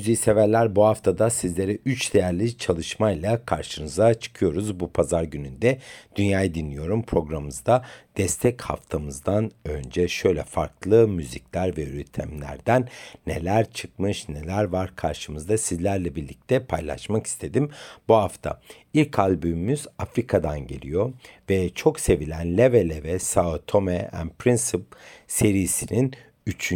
Müziği severler. Bu hafta da sizlere 3 değerli çalışmayla karşınıza çıkıyoruz. Bu pazar gününde Dünyayı Dinliyorum programımızda destek haftamızdan önce şöyle farklı müzikler ve üretimlerden neler çıkmış, neler var karşımızda sizlerle birlikte paylaşmak istedim. Bu hafta ilk albümümüz Afrika'dan geliyor ve çok sevilen Leve Leve Sao Tome and Principe serisinin 3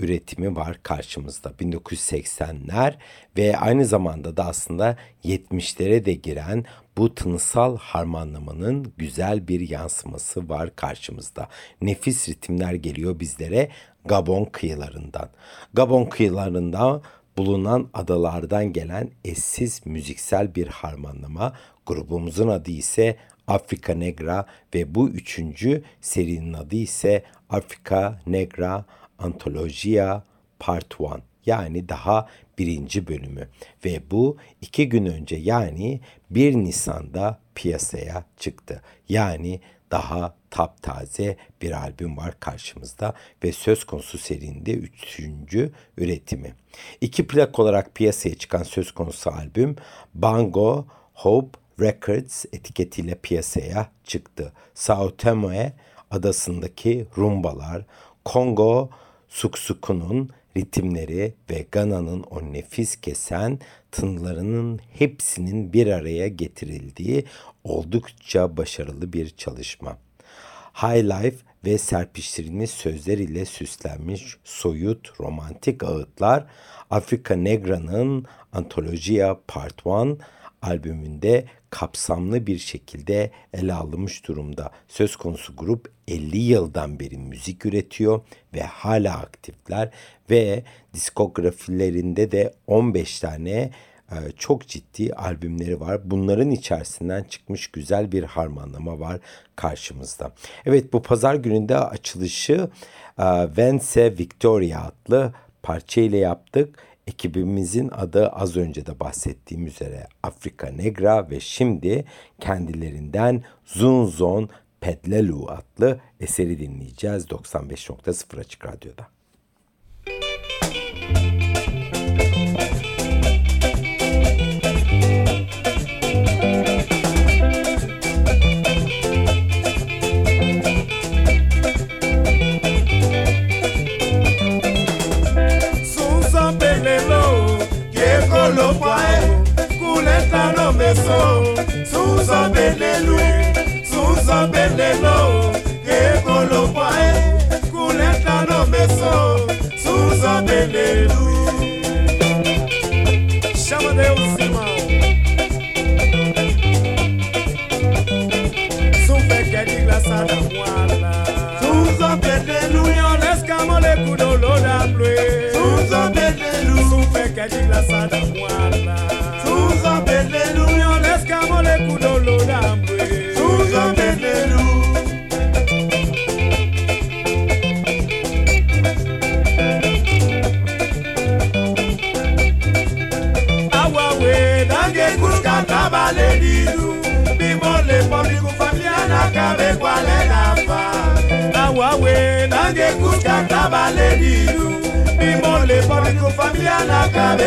üretimi var karşımızda 1980'ler ve aynı zamanda da aslında 70'lere de giren bu tınısal harmanlamanın güzel bir yansıması var karşımızda. Nefis ritimler geliyor bizlere Gabon kıyılarından. Gabon kıyılarında bulunan adalardan gelen eşsiz müziksel bir harmanlama. Grubumuzun adı ise Afrika Negra ve bu üçüncü serinin adı ise Afrika Negra Antologia Part 1 yani daha birinci bölümü ve bu iki gün önce yani 1 Nisan'da piyasaya çıktı. Yani daha taptaze bir albüm var karşımızda ve söz konusu serinde üçüncü üretimi. İki plak olarak piyasaya çıkan söz konusu albüm Bango Hope Records etiketiyle piyasaya çıktı. Sao Tome adasındaki rumbalar, Kongo Suksuku'nun ritimleri ve Gana'nın o nefis kesen tınlarının hepsinin bir araya getirildiği oldukça başarılı bir çalışma. High Life ve serpiştirilmiş sözler ile süslenmiş soyut romantik ağıtlar Afrika Negra'nın Antologia Part 1 albümünde kapsamlı bir şekilde ele alınmış durumda. Söz konusu grup 50 yıldan beri müzik üretiyor ve hala aktifler ve diskografilerinde de 15 tane e, çok ciddi albümleri var. Bunların içerisinden çıkmış güzel bir harmanlama var karşımızda. Evet bu pazar gününde açılışı e, Vence Victoria adlı parça ile yaptık. Ekibimizin adı az önce de bahsettiğim üzere Afrika Negra ve şimdi kendilerinden Zunzon Pedlelu adlı eseri dinleyeceğiz 95.0 Açık Radyo'da. Hallelujah. dey good kaka balẹ̀ bí mo lè bọ́ mi kò fàmílì àlàkà mi.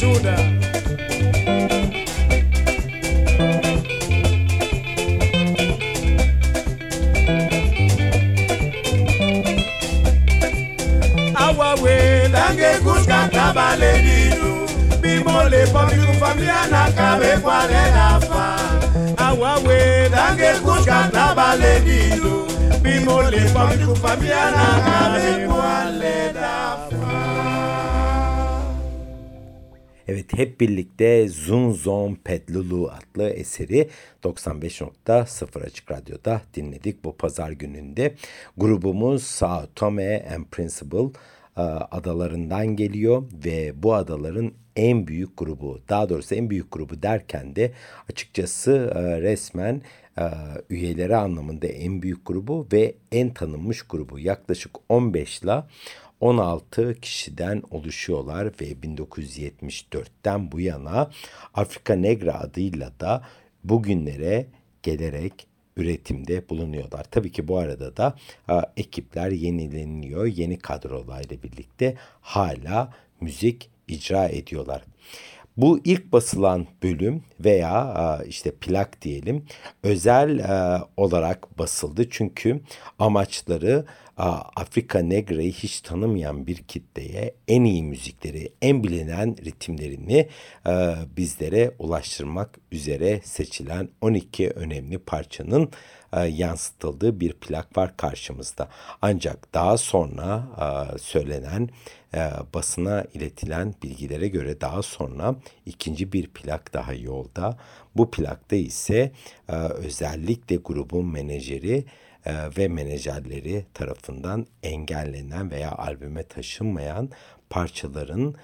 shoulder. Àwa we dange kuska kabale didu bimole pamiku familia na kabe kwale lafa. Àwa we dange kuska kabale didu bimole pamiku familia na kabe kwale lafa. Evet hep birlikte Zun Zon Pedlulu adlı eseri 95.0 Açık Radyo'da dinledik bu pazar gününde. Grubumuz Sao Tome and Principle adalarından geliyor ve bu adaların en büyük grubu daha doğrusu en büyük grubu derken de açıkçası e, resmen e, üyeleri anlamında en büyük grubu ve en tanınmış grubu yaklaşık 15 ile 16 kişiden oluşuyorlar ve 1974'ten bu yana Afrika Negra adıyla da bugünlere gelerek üretimde bulunuyorlar. Tabii ki bu arada da a, ekipler yenileniyor. Yeni kadrolarla birlikte hala müzik icra ediyorlar. Bu ilk basılan bölüm veya işte plak diyelim özel olarak basıldı çünkü amaçları Afrika Negra'yı hiç tanımayan bir kitleye en iyi müzikleri, en bilinen ritimlerini bizlere ulaştırmak üzere seçilen 12 önemli parçanın yansıtıldığı bir plak var karşımızda. Ancak daha sonra söylenen basına iletilen bilgilere göre daha sonra ikinci bir plak daha yolda. Bu plakta ise özellikle grubun menajeri ve menajerleri tarafından engellenen veya albüme taşınmayan parçaların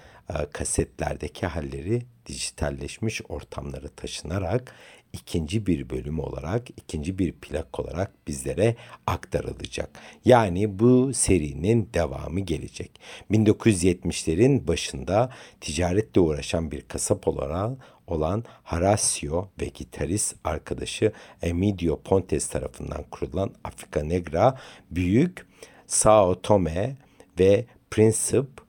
kasetlerdeki halleri dijitalleşmiş ortamlara taşınarak ikinci bir bölüm olarak, ikinci bir plak olarak bizlere aktarılacak. Yani bu serinin devamı gelecek. 1970'lerin başında ticaretle uğraşan bir kasap olarak olan Horacio ve gitarist arkadaşı Emidio Pontes tarafından kurulan Afrika Negra büyük Sao Tome ve Principe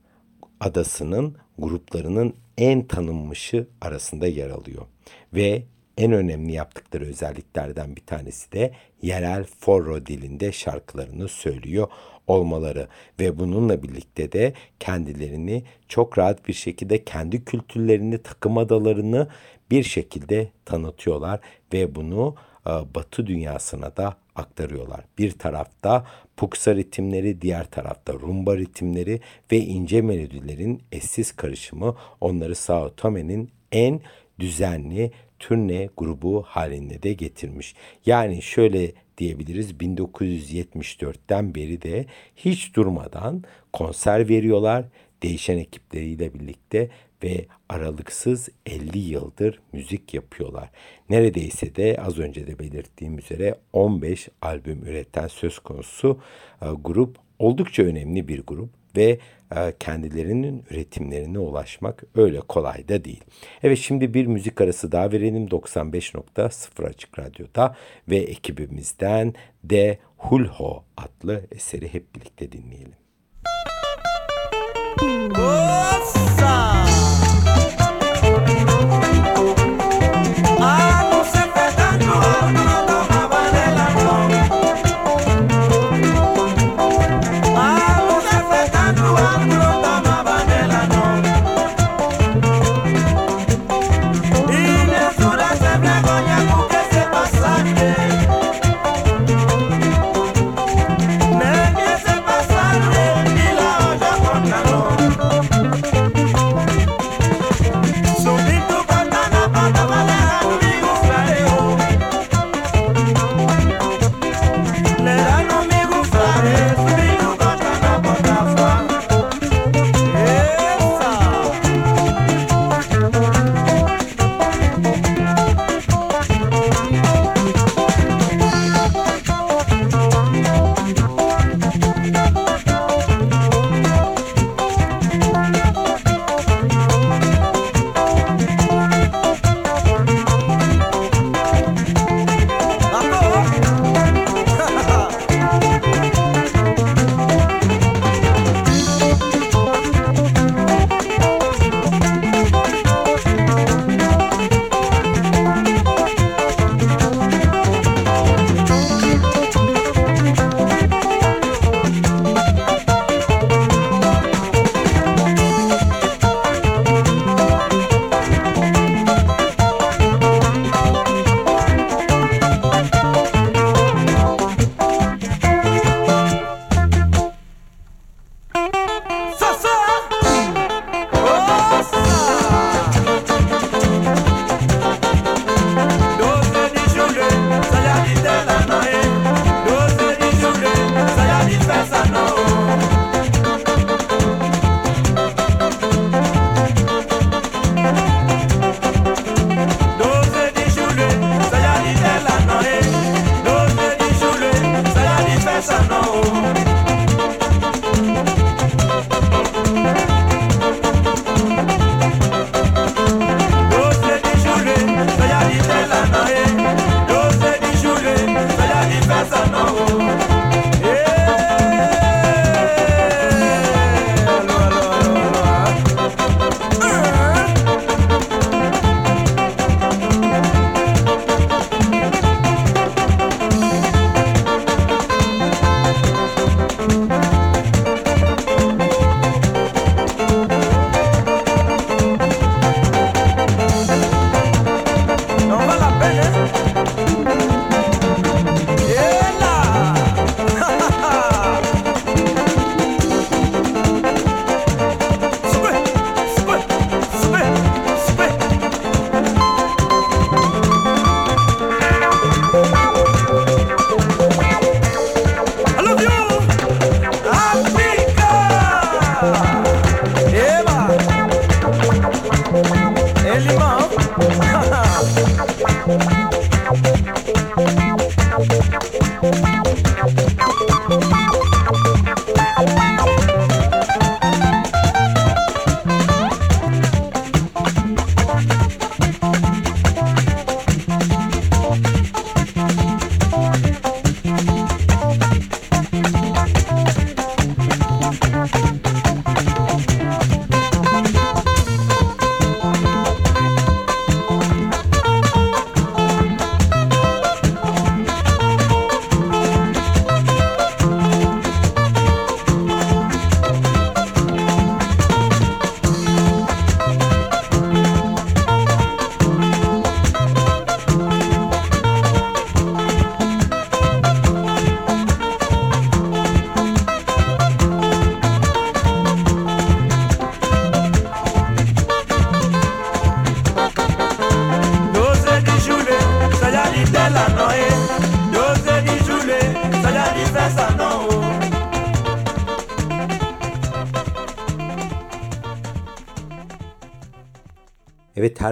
adasının gruplarının en tanınmışı arasında yer alıyor. Ve en önemli yaptıkları özelliklerden bir tanesi de yerel forro dilinde şarkılarını söylüyor olmaları ve bununla birlikte de kendilerini çok rahat bir şekilde kendi kültürlerini, takım adalarını bir şekilde tanıtıyorlar ve bunu e, Batı dünyasına da aktarıyorlar. Bir tarafta puksa ritimleri, diğer tarafta rumba ritimleri ve ince melodilerin eşsiz karışımı onları Sao Tome'nin en düzenli turne grubu halinde de getirmiş. Yani şöyle diyebiliriz 1974'ten beri de hiç durmadan konser veriyorlar değişen ekipleriyle birlikte ve aralıksız 50 yıldır müzik yapıyorlar. Neredeyse de az önce de belirttiğim üzere 15 albüm üreten söz konusu e, grup oldukça önemli bir grup ve kendilerinin üretimlerine ulaşmak öyle kolay da değil. Evet şimdi bir müzik arası daha verelim 95.0 Açık Radyo'da ve ekibimizden De Hulho adlı eseri hep birlikte dinleyelim. Nossa!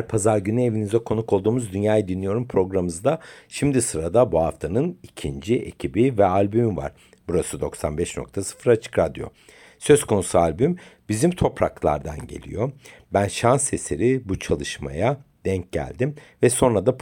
Pazar günü evinize konuk olduğumuz Dünyayı Dinliyorum programımızda şimdi sırada bu haftanın ikinci ekibi ve albümü var. Burası 95.0 Açık Radyo. Söz konusu albüm bizim topraklardan geliyor. Ben şans eseri bu çalışmaya denk geldim ve sonra da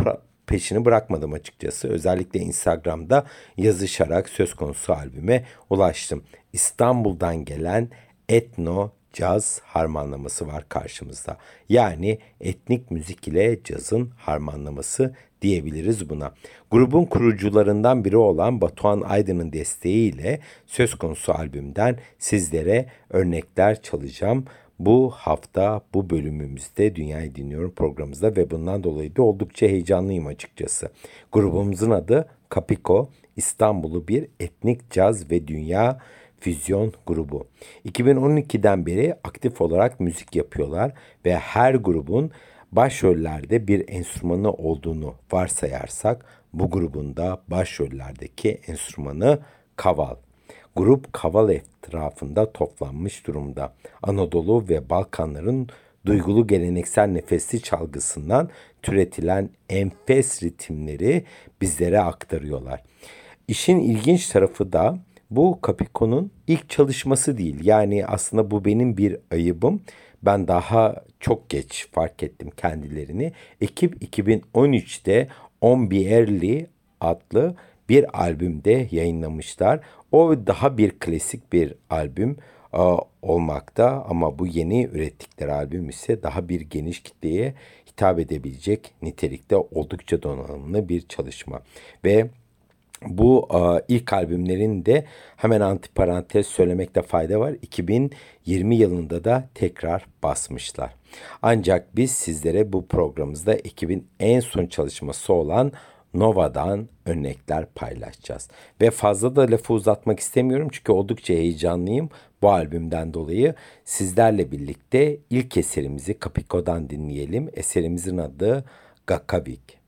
peşini bırakmadım açıkçası. Özellikle Instagram'da yazışarak söz konusu albüme ulaştım. İstanbul'dan gelen etno caz harmanlaması var karşımızda. Yani etnik müzik ile cazın harmanlaması diyebiliriz buna. Grubun kurucularından biri olan Batuhan Aydın'ın desteğiyle söz konusu albümden sizlere örnekler çalacağım. Bu hafta bu bölümümüzde Dünyayı Dinliyorum programımızda ve bundan dolayı da oldukça heyecanlıyım açıkçası. Grubumuzun adı Kapiko, İstanbul'u bir etnik caz ve dünya füzyon grubu. 2012'den beri aktif olarak müzik yapıyorlar ve her grubun başrollerde bir enstrümanı olduğunu varsayarsak bu grubun da başrollerdeki enstrümanı kaval. Grup kaval etrafında toplanmış durumda. Anadolu ve Balkanların duygulu geleneksel nefesli çalgısından türetilen enfes ritimleri bizlere aktarıyorlar. İşin ilginç tarafı da bu Capico'nun ilk çalışması değil. Yani aslında bu benim bir ayıbım. Ben daha çok geç fark ettim kendilerini. Ekip 2013'te On Bierli adlı bir albümde yayınlamışlar. O daha bir klasik bir albüm olmakta ama bu yeni ürettikleri albüm ise daha bir geniş kitleye hitap edebilecek nitelikte oldukça donanımlı bir çalışma. Ve bu ilk albümlerin de hemen antiparantez söylemekte fayda var. 2020 yılında da tekrar basmışlar. Ancak biz sizlere bu programımızda ekibin en son çalışması olan Nova'dan örnekler paylaşacağız. Ve fazla da lafı uzatmak istemiyorum çünkü oldukça heyecanlıyım bu albümden dolayı. Sizlerle birlikte ilk eserimizi Kapiko'dan dinleyelim. Eserimizin adı Gakavik.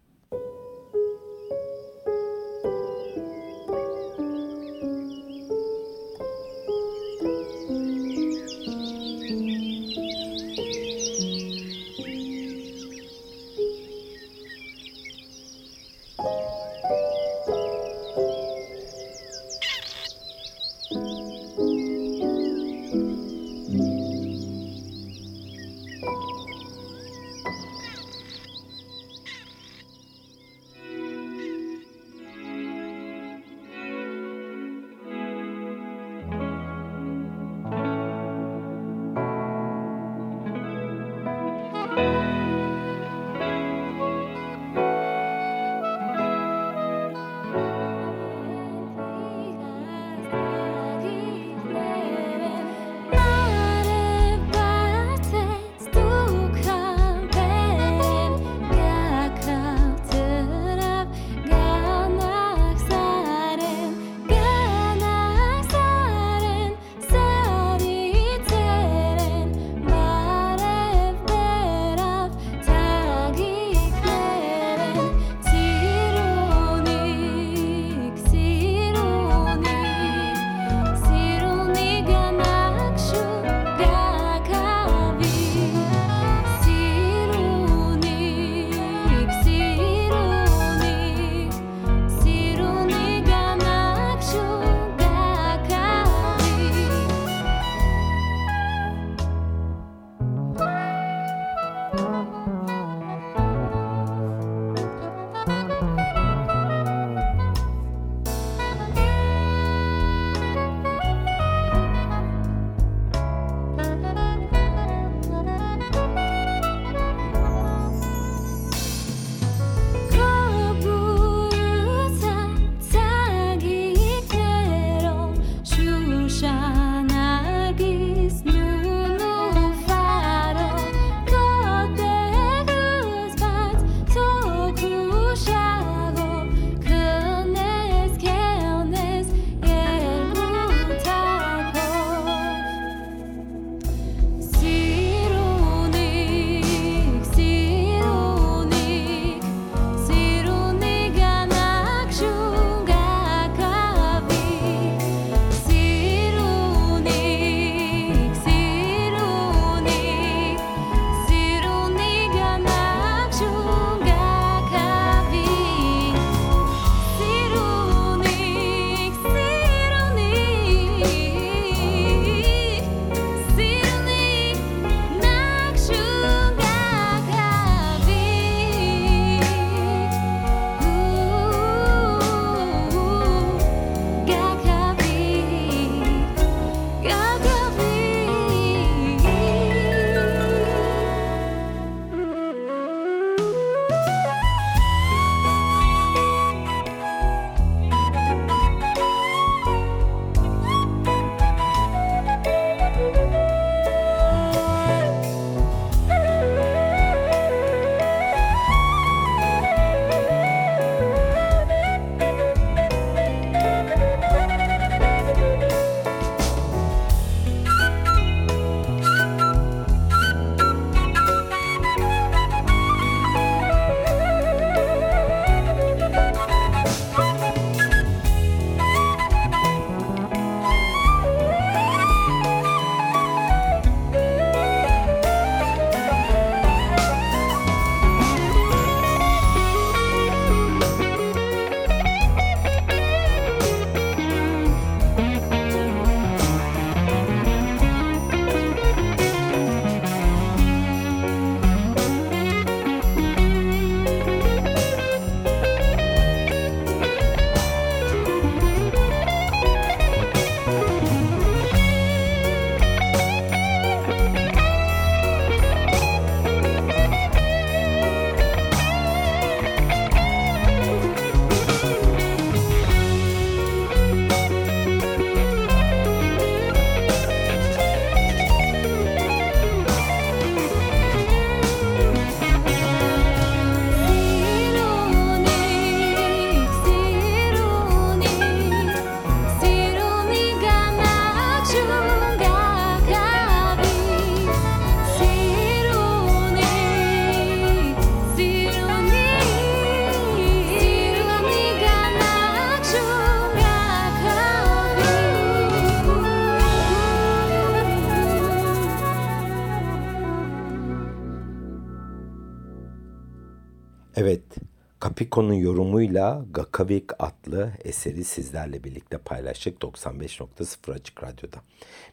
Capiko'nun yorumuyla Gakavik adlı eseri sizlerle birlikte paylaştık 95.0 Açık Radyo'da.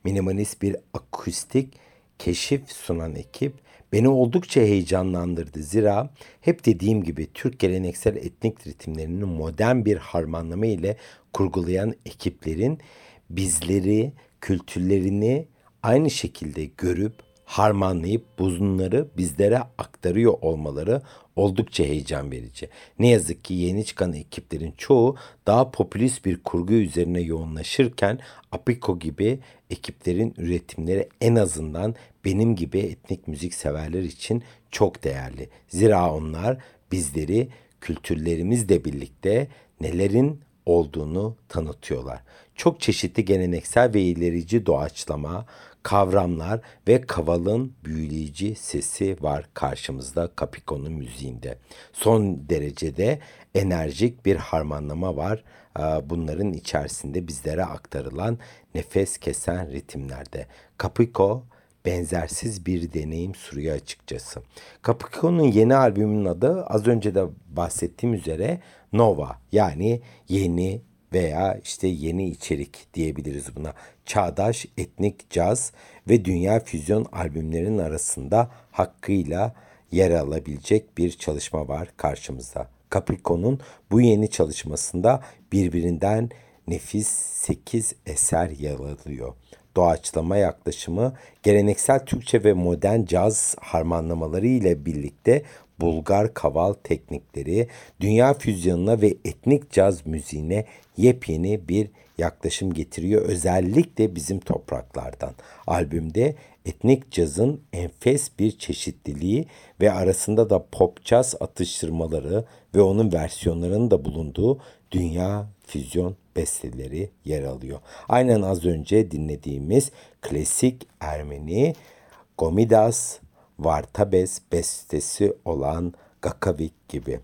Minimalist bir akustik keşif sunan ekip beni oldukça heyecanlandırdı. Zira hep dediğim gibi Türk geleneksel etnik ritimlerini modern bir harmanlama ile kurgulayan ekiplerin bizleri, kültürlerini aynı şekilde görüp harmanlayıp bunları bizlere aktarıyor olmaları oldukça heyecan verici. Ne yazık ki yeni çıkan ekiplerin çoğu daha popülist bir kurgu üzerine yoğunlaşırken Apiko gibi ekiplerin üretimleri en azından benim gibi etnik müzik severler için çok değerli. Zira onlar bizleri kültürlerimizle birlikte nelerin olduğunu tanıtıyorlar. Çok çeşitli geleneksel ve ilerici doğaçlama, kavramlar ve kavalın büyüleyici sesi var karşımızda Capiko'nun müziğinde. Son derecede enerjik bir harmanlama var. Bunların içerisinde bizlere aktarılan nefes kesen ritimlerde. Capiko benzersiz bir deneyim sunuyor açıkçası. Capiko'nun yeni albümünün adı az önce de bahsettiğim üzere Nova yani yeni veya işte yeni içerik diyebiliriz buna. Çağdaş etnik caz ve dünya füzyon albümlerinin arasında hakkıyla yer alabilecek bir çalışma var karşımızda. Capricorn'un bu yeni çalışmasında birbirinden nefis 8 eser yer alıyor. Doğaçlama yaklaşımı geleneksel Türkçe ve modern caz harmanlamaları ile birlikte Bulgar kaval teknikleri, dünya füzyonuna ve etnik caz müziğine yepyeni bir yaklaşım getiriyor. Özellikle bizim topraklardan. Albümde etnik cazın enfes bir çeşitliliği ve arasında da pop caz atıştırmaları ve onun versiyonlarının da bulunduğu dünya füzyon besteleri yer alıyor. Aynen az önce dinlediğimiz klasik Ermeni Gomidas Vartabes bestesi olan Gakavik gibi.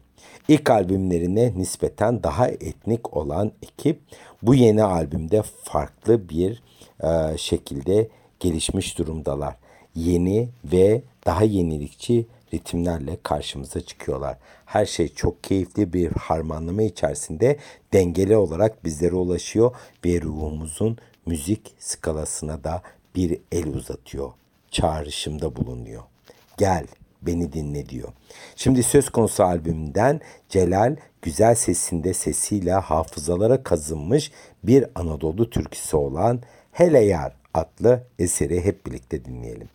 İlk albümlerine nispeten daha etnik olan ekip bu yeni albümde farklı bir e, şekilde gelişmiş durumdalar. Yeni ve daha yenilikçi ritimlerle karşımıza çıkıyorlar. Her şey çok keyifli bir harmanlama içerisinde dengeli olarak bizlere ulaşıyor ve ruhumuzun müzik skalasına da bir el uzatıyor. Çağrışımda bulunuyor gel beni dinle diyor. Şimdi söz konusu albümden Celal güzel sesinde sesiyle hafızalara kazınmış bir Anadolu türküsü olan Hele Yar adlı eseri hep birlikte dinleyelim.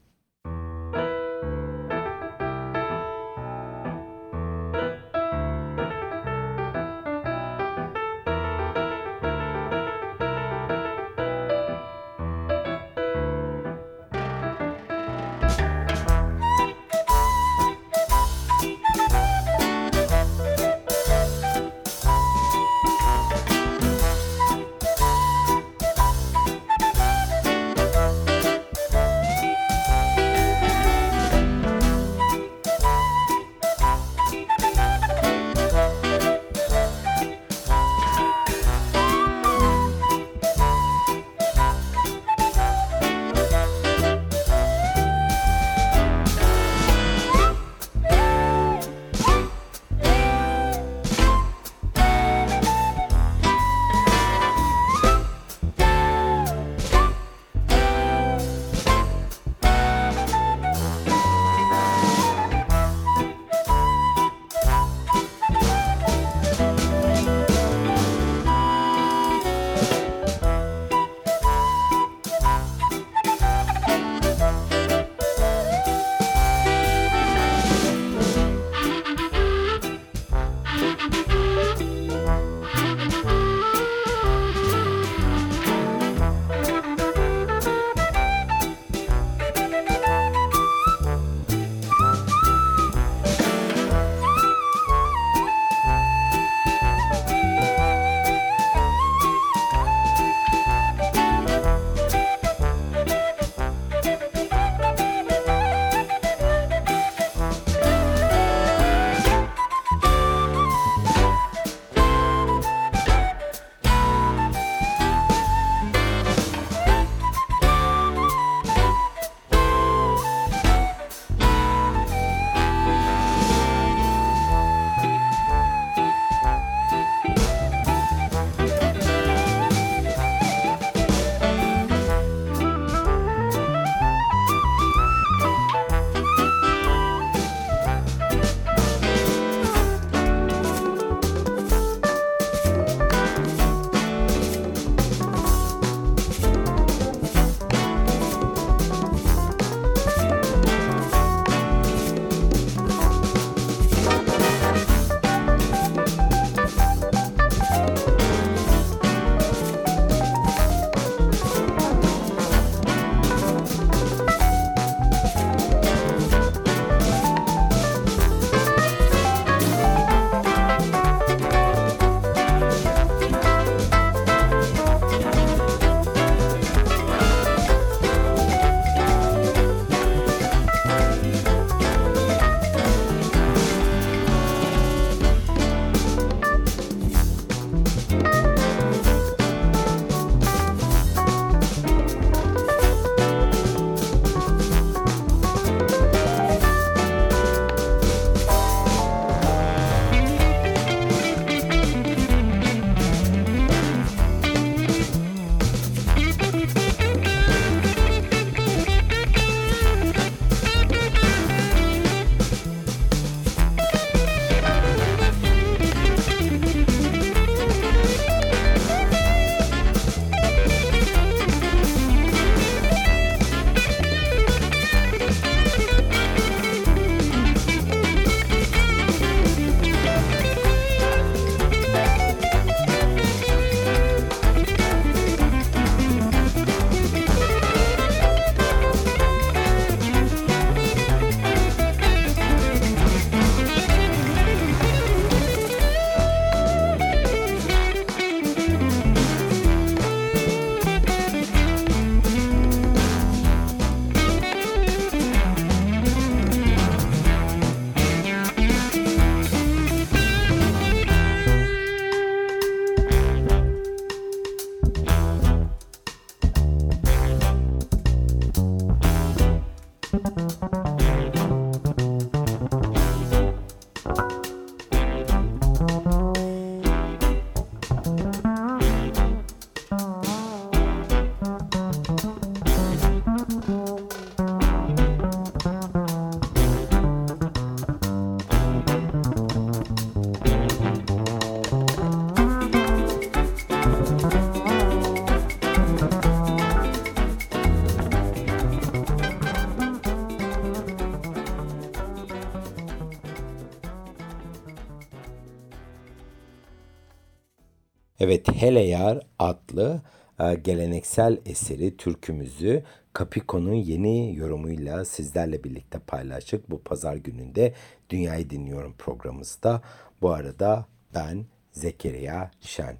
Evet Hele Yar adlı e, geleneksel eseri türkümüzü Kapiko'nun yeni yorumuyla sizlerle birlikte paylaştık. Bu pazar gününde Dünyayı Dinliyorum programımızda. Bu arada ben Zekeriya Şen.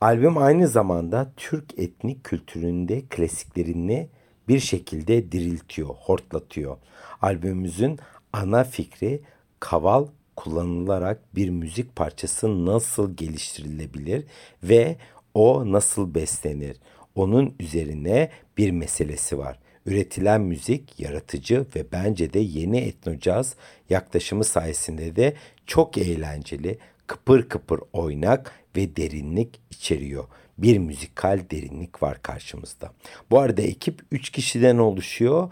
Albüm aynı zamanda Türk etnik kültüründe klasiklerini bir şekilde diriltiyor, hortlatıyor. Albümümüzün ana fikri kaval kullanılarak bir müzik parçası nasıl geliştirilebilir ve o nasıl beslenir? Onun üzerine bir meselesi var. Üretilen müzik yaratıcı ve bence de yeni etnocaz yaklaşımı sayesinde de çok eğlenceli, kıpır kıpır oynak ve derinlik içeriyor. Bir müzikal derinlik var karşımızda. Bu arada ekip 3 kişiden oluşuyor.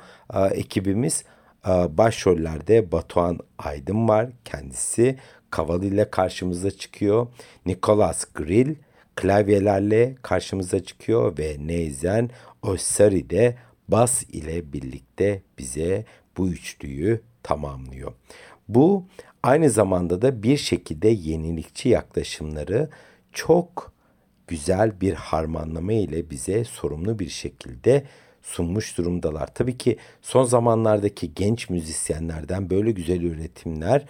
Ekibimiz ee, başrollerde Batuhan Aydın var. Kendisi Kaval ile karşımıza çıkıyor. Nicholas Grill klavyelerle karşımıza çıkıyor ve Neyzen Osari de bas ile birlikte bize bu üçlüyü tamamlıyor. Bu aynı zamanda da bir şekilde yenilikçi yaklaşımları çok güzel bir harmanlama ile bize sorumlu bir şekilde sunmuş durumdalar. Tabii ki son zamanlardaki genç müzisyenlerden böyle güzel üretimler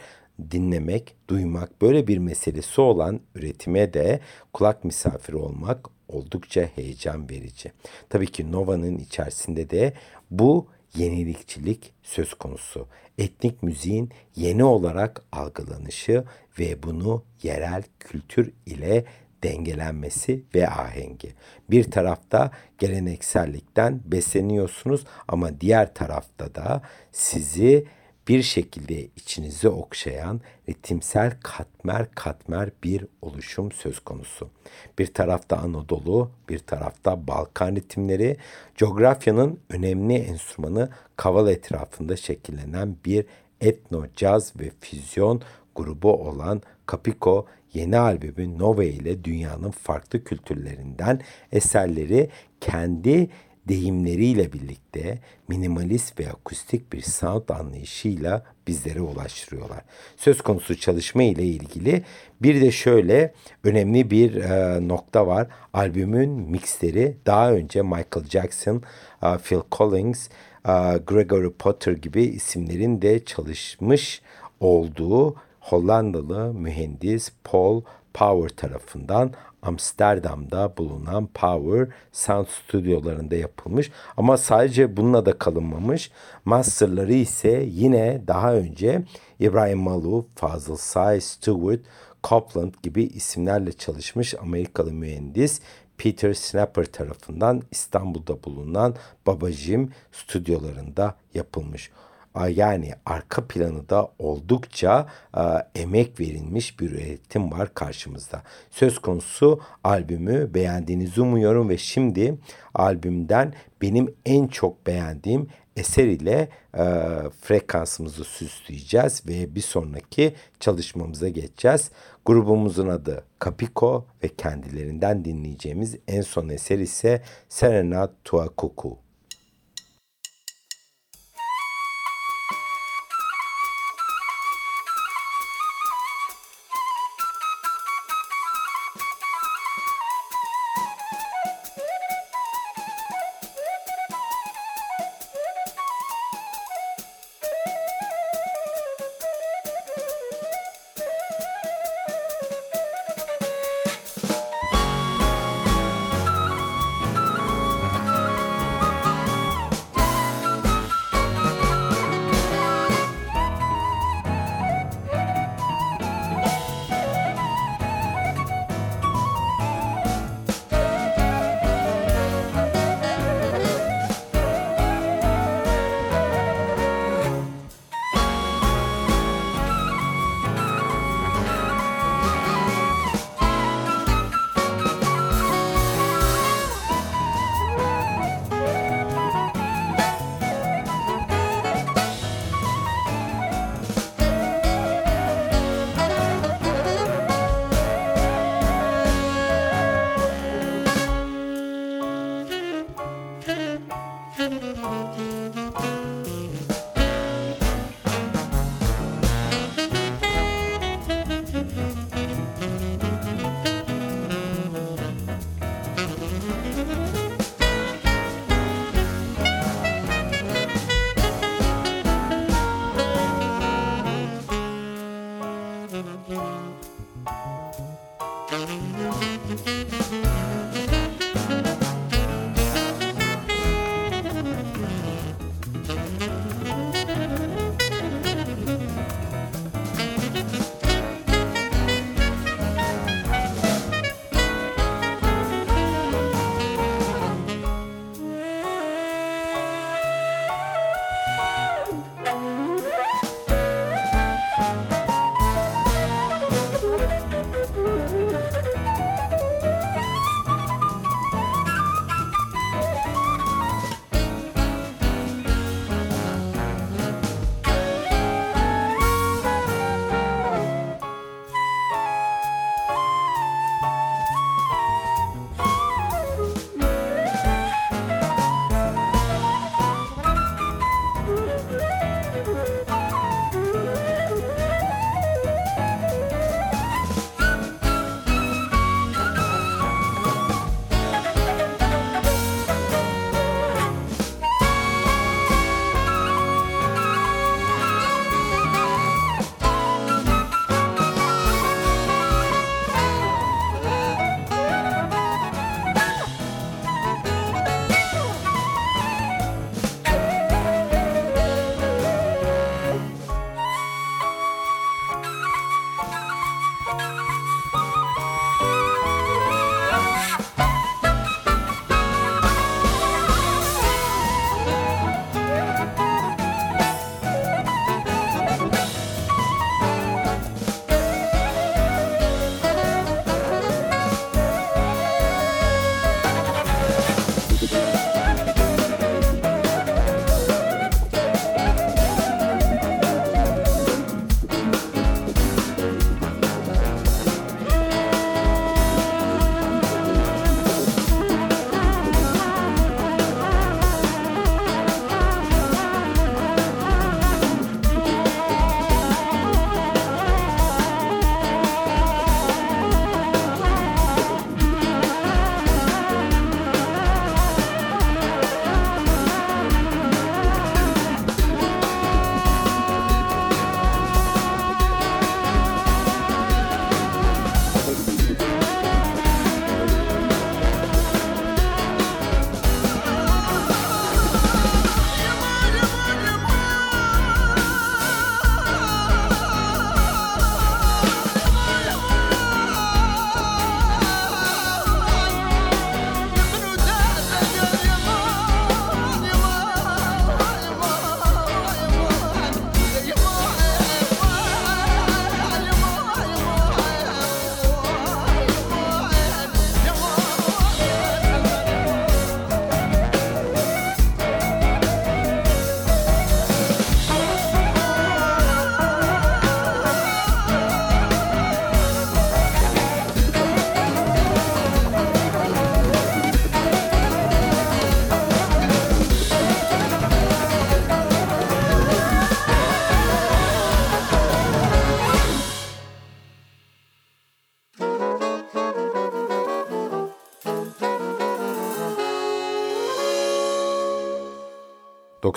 dinlemek, duymak, böyle bir meselesi olan üretime de kulak misafiri olmak oldukça heyecan verici. Tabii ki Nova'nın içerisinde de bu yenilikçilik söz konusu. Etnik müziğin yeni olarak algılanışı ve bunu yerel kültür ile dengelenmesi ve ahengi. Bir tarafta geleneksellikten besleniyorsunuz ama diğer tarafta da sizi bir şekilde içinizi okşayan ritimsel katmer katmer bir oluşum söz konusu. Bir tarafta Anadolu, bir tarafta Balkan ritimleri, coğrafyanın önemli enstrümanı kaval etrafında şekillenen bir etno, caz ve füzyon grubu olan Capiko yeni albümü Nova ile dünyanın farklı kültürlerinden eserleri kendi deyimleriyle birlikte minimalist ve akustik bir sound anlayışıyla bizlere ulaştırıyorlar. Söz konusu çalışma ile ilgili bir de şöyle önemli bir e, nokta var. Albümün mixleri daha önce Michael Jackson, e, Phil Collins, e, Gregory Potter gibi isimlerin de çalışmış olduğu Hollandalı mühendis Paul Power tarafından Amsterdam'da bulunan Power Sound stüdyolarında yapılmış ama sadece bununla da kalınmamış. Masterları ise yine daha önce İbrahim Maluf, Fazıl Say, Stewart, Copland gibi isimlerle çalışmış Amerikalı mühendis Peter Snapper tarafından İstanbul'da bulunan Babajim stüdyolarında yapılmış yani arka planı da oldukça emek verilmiş bir üretim var karşımızda. Söz konusu albümü beğendiğinizi umuyorum ve şimdi albümden benim en çok beğendiğim eser ile e, frekansımızı süsleyeceğiz ve bir sonraki çalışmamıza geçeceğiz. Grubumuzun adı Capiko ve kendilerinden dinleyeceğimiz en son eser ise Serenat Tua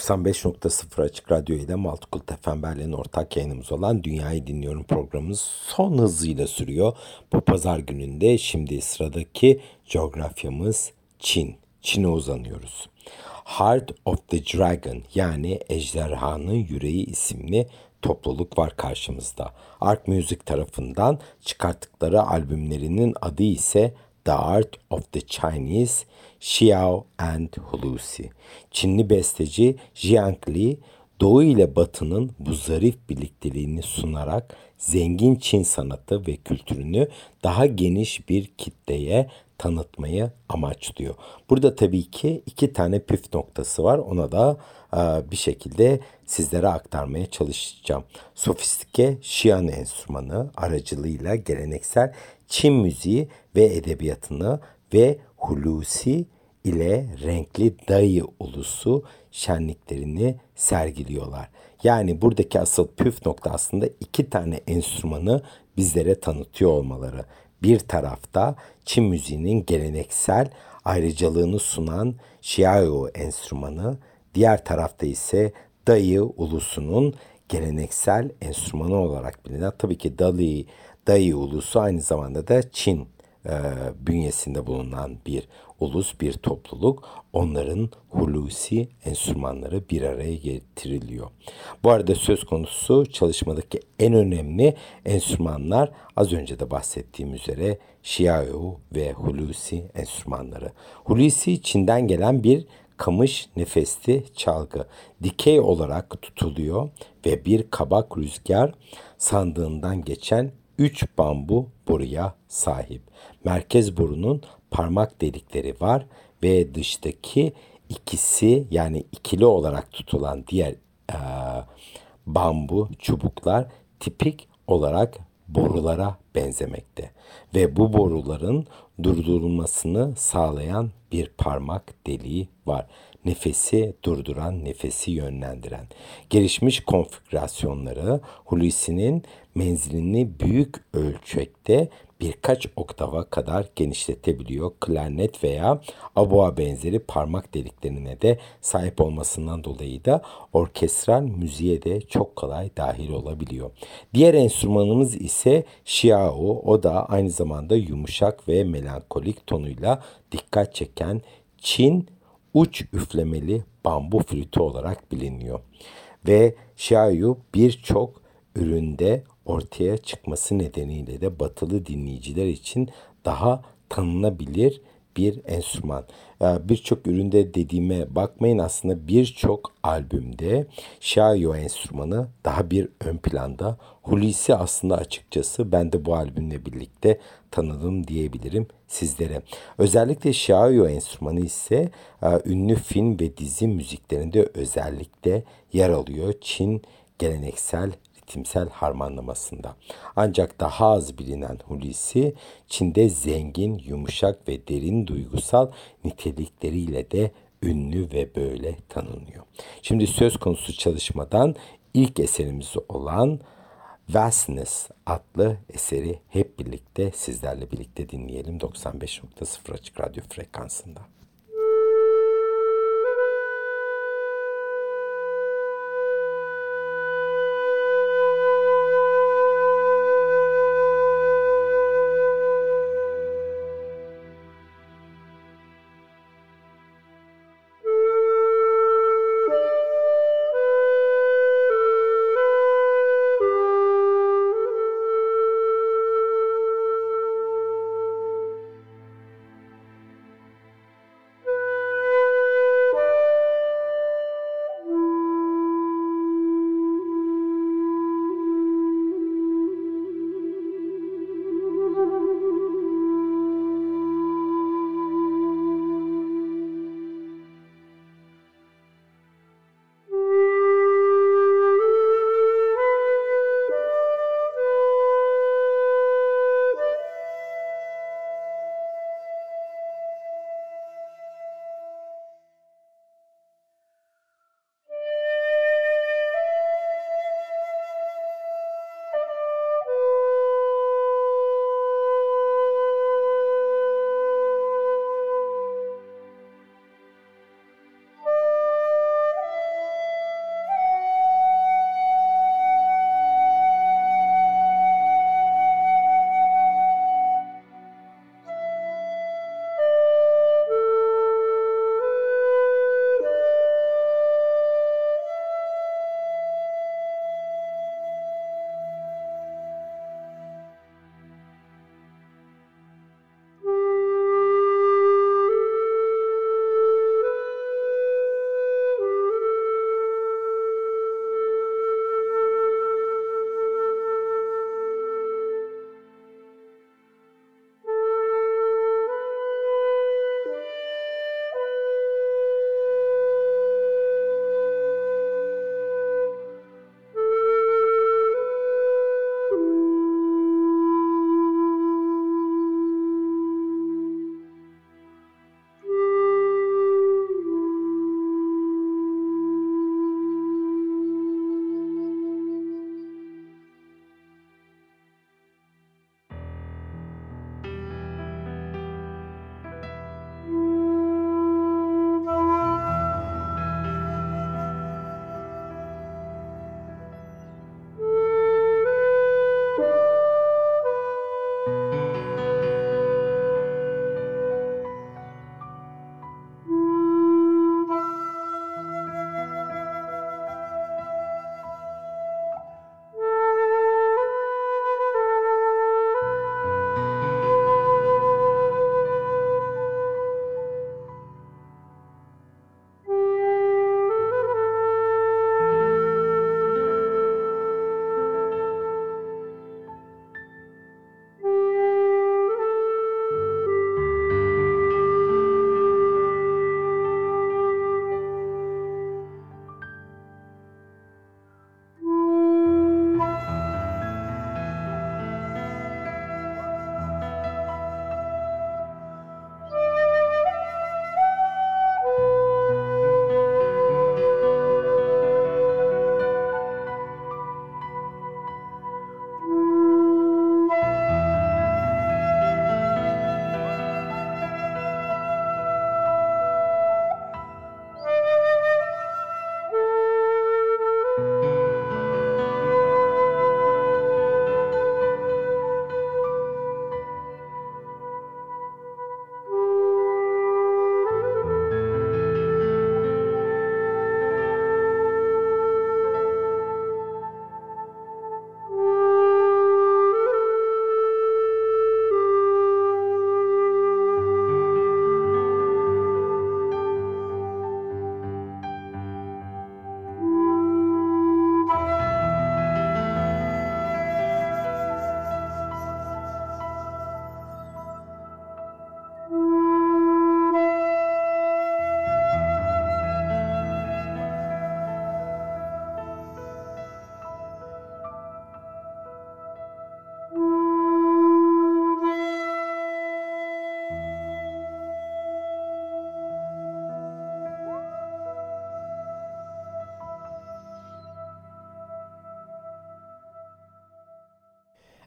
95.0 Açık Radyo ile Maltukul Tefemberlerin ortak yayınımız olan Dünyayı Dinliyorum programımız son hızıyla sürüyor. Bu pazar gününde şimdi sıradaki coğrafyamız Çin. Çin'e uzanıyoruz. Heart of the Dragon yani Ejderhanın Yüreği isimli topluluk var karşımızda. Ark Music tarafından çıkarttıkları albümlerinin adı ise The Art of the Chinese Xiao and Hulusi. Çinli besteci Jiang Li, Doğu ile Batı'nın bu zarif birlikteliğini sunarak zengin Çin sanatı ve kültürünü daha geniş bir kitleye tanıtmayı amaçlıyor. Burada tabii ki iki tane püf noktası var. Ona da e, bir şekilde sizlere aktarmaya çalışacağım. Sofistike Xian enstrümanı aracılığıyla geleneksel Çin müziği ve edebiyatını ve Hulusi ile renkli dayı ulusu şenliklerini sergiliyorlar. Yani buradaki asıl püf nokta aslında iki tane enstrümanı bizlere tanıtıyor olmaları. Bir tarafta Çin müziğinin geleneksel ayrıcalığını sunan Xiao enstrümanı, diğer tarafta ise dayı ulusunun geleneksel enstrümanı olarak bilinen tabii ki Dali, Dayı ulusu aynı zamanda da Çin e, bünyesinde bulunan bir ulus, bir topluluk. Onların hulusi enstrümanları bir araya getiriliyor. Bu arada söz konusu çalışmadaki en önemli enstrümanlar az önce de bahsettiğim üzere Xiao ve Hulusi enstrümanları. Hulusi Çin'den gelen bir kamış nefesli çalgı dikey olarak tutuluyor ve bir kabak rüzgar sandığından geçen 3 bambu boruya sahip. Merkez borunun parmak delikleri var ve dıştaki ikisi yani ikili olarak tutulan diğer e, bambu çubuklar tipik olarak borulara benzemekte ve bu boruların durdurulmasını sağlayan bir parmak deliği var. Nefesi durduran, nefesi yönlendiren. Gelişmiş konfigürasyonları Hulusi'nin menzilini büyük ölçekte birkaç oktava kadar genişletebiliyor. Klarnet veya aboa benzeri parmak deliklerine de sahip olmasından dolayı da orkestral müziğe de çok kolay dahil olabiliyor. Diğer enstrümanımız ise Xiao. O da aynı zamanda yumuşak ve melankolik tonuyla dikkat çeken Çin uç üflemeli bambu flütü olarak biliniyor. Ve Xiao birçok üründe ortaya çıkması nedeniyle de batılı dinleyiciler için daha tanınabilir bir enstrüman. Birçok üründe dediğime bakmayın aslında birçok albümde Xiao enstrümanı daha bir ön planda. Hulusi aslında açıkçası ben de bu albümle birlikte tanıdım diyebilirim sizlere. Özellikle Xiao enstrümanı ise ünlü film ve dizi müziklerinde özellikle yer alıyor. Çin geleneksel ritimsel harmanlamasında. Ancak daha az bilinen Hulusi, Çin'de zengin, yumuşak ve derin duygusal nitelikleriyle de ünlü ve böyle tanınıyor. Şimdi söz konusu çalışmadan ilk eserimiz olan Vastness adlı eseri hep birlikte sizlerle birlikte dinleyelim 95.0 Açık Radyo frekansında.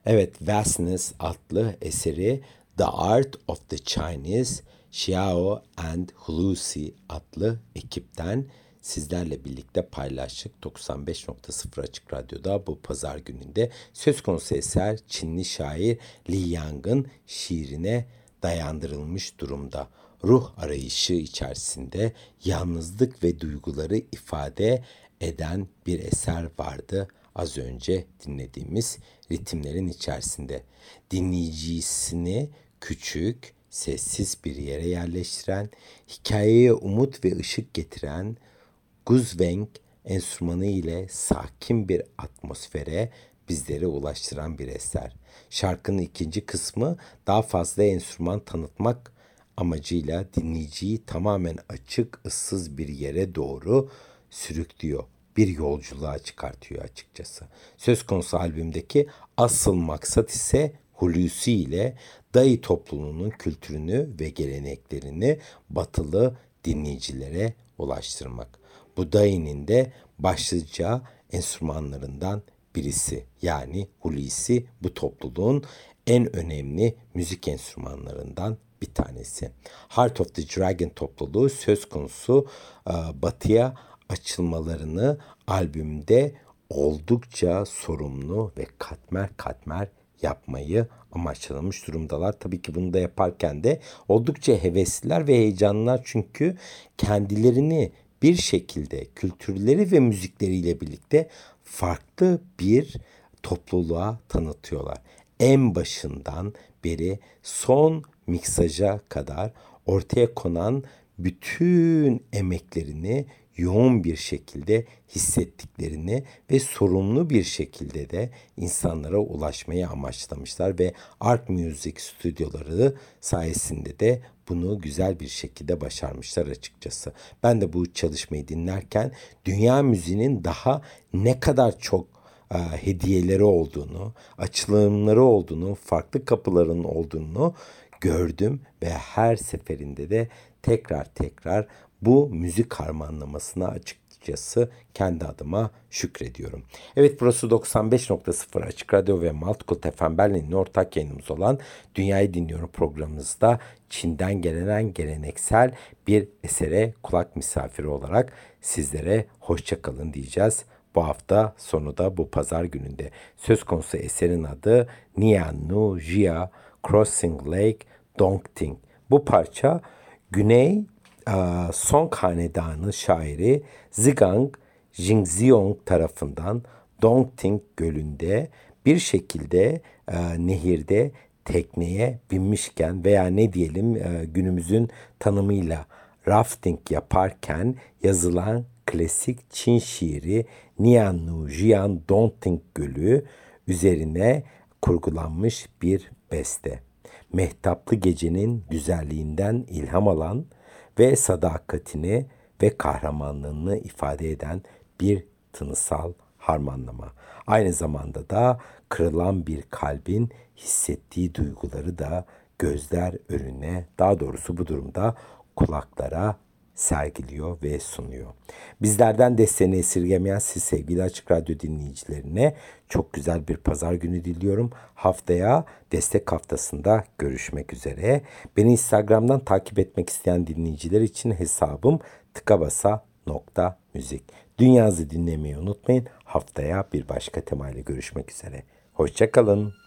Evet, Vastness adlı eseri The Art of the Chinese Xiao and Hulusi adlı ekipten sizlerle birlikte paylaştık. 95.0 Açık Radyo'da bu pazar gününde söz konusu eser Çinli şair Li Yang'ın şiirine dayandırılmış durumda. Ruh arayışı içerisinde yalnızlık ve duyguları ifade eden bir eser vardı az önce dinlediğimiz ritimlerin içerisinde. Dinleyicisini küçük, sessiz bir yere yerleştiren, hikayeye umut ve ışık getiren Guzveng enstrümanı ile sakin bir atmosfere bizlere ulaştıran bir eser. Şarkının ikinci kısmı daha fazla enstrüman tanıtmak amacıyla dinleyiciyi tamamen açık, ıssız bir yere doğru sürüklüyor. Bir yolculuğa çıkartıyor açıkçası. Söz konusu albümdeki asıl maksat ise Hulusi ile Dayı topluluğunun kültürünü ve geleneklerini batılı dinleyicilere ulaştırmak. Bu dayının de başlıca enstrümanlarından birisi. Yani Hulusi bu topluluğun en önemli müzik enstrümanlarından bir tanesi. Heart of the Dragon topluluğu söz konusu e, batıya açılmalarını albümde oldukça sorumlu ve katmer katmer yapmayı amaçlamış durumdalar. Tabii ki bunu da yaparken de oldukça hevesliler ve heyecanlılar çünkü kendilerini bir şekilde kültürleri ve müzikleriyle birlikte farklı bir topluluğa tanıtıyorlar. En başından beri son miksaja kadar ortaya konan bütün emeklerini yoğun bir şekilde hissettiklerini ve sorumlu bir şekilde de insanlara ulaşmayı amaçlamışlar ve Art Music stüdyoları sayesinde de bunu güzel bir şekilde başarmışlar açıkçası. Ben de bu çalışmayı dinlerken dünya müziğinin daha ne kadar çok e, hediyeleri olduğunu, açılımları olduğunu, farklı kapıların olduğunu gördüm ve her seferinde de tekrar tekrar bu müzik harmanlamasına açıkçası kendi adıma şükrediyorum. Evet burası 95.0 Açık Radyo ve Maltkut FM Berlin'in ortak yayınımız olan Dünyayı Dinliyorum programımızda Çin'den gelen geleneksel bir esere kulak misafiri olarak sizlere hoşçakalın diyeceğiz. Bu hafta sonu da bu pazar gününde söz konusu eserin adı Nian Nu Jia Crossing Lake Dongting. Bu parça Güney Song Hanedanı şairi Zigang Jingziong tarafından Dongting Gölü'nde bir şekilde e, nehirde tekneye binmişken veya ne diyelim e, günümüzün tanımıyla rafting yaparken yazılan klasik Çin şiiri Nianlu Jian Dongting Gölü üzerine kurgulanmış bir beste. Mehtaplı gecenin güzelliğinden ilham alan ve sadakatini ve kahramanlığını ifade eden bir tınısal harmanlama. Aynı zamanda da kırılan bir kalbin hissettiği duyguları da gözler önüne, daha doğrusu bu durumda kulaklara sergiliyor ve sunuyor. Bizlerden desteğini esirgemeyen siz sevgili Açık Radyo dinleyicilerine çok güzel bir pazar günü diliyorum. Haftaya destek haftasında görüşmek üzere. Beni Instagram'dan takip etmek isteyen dinleyiciler için hesabım tıkabasa.müzik. Dünyazı dinlemeyi unutmayın. Haftaya bir başka temayla görüşmek üzere. Hoşçakalın.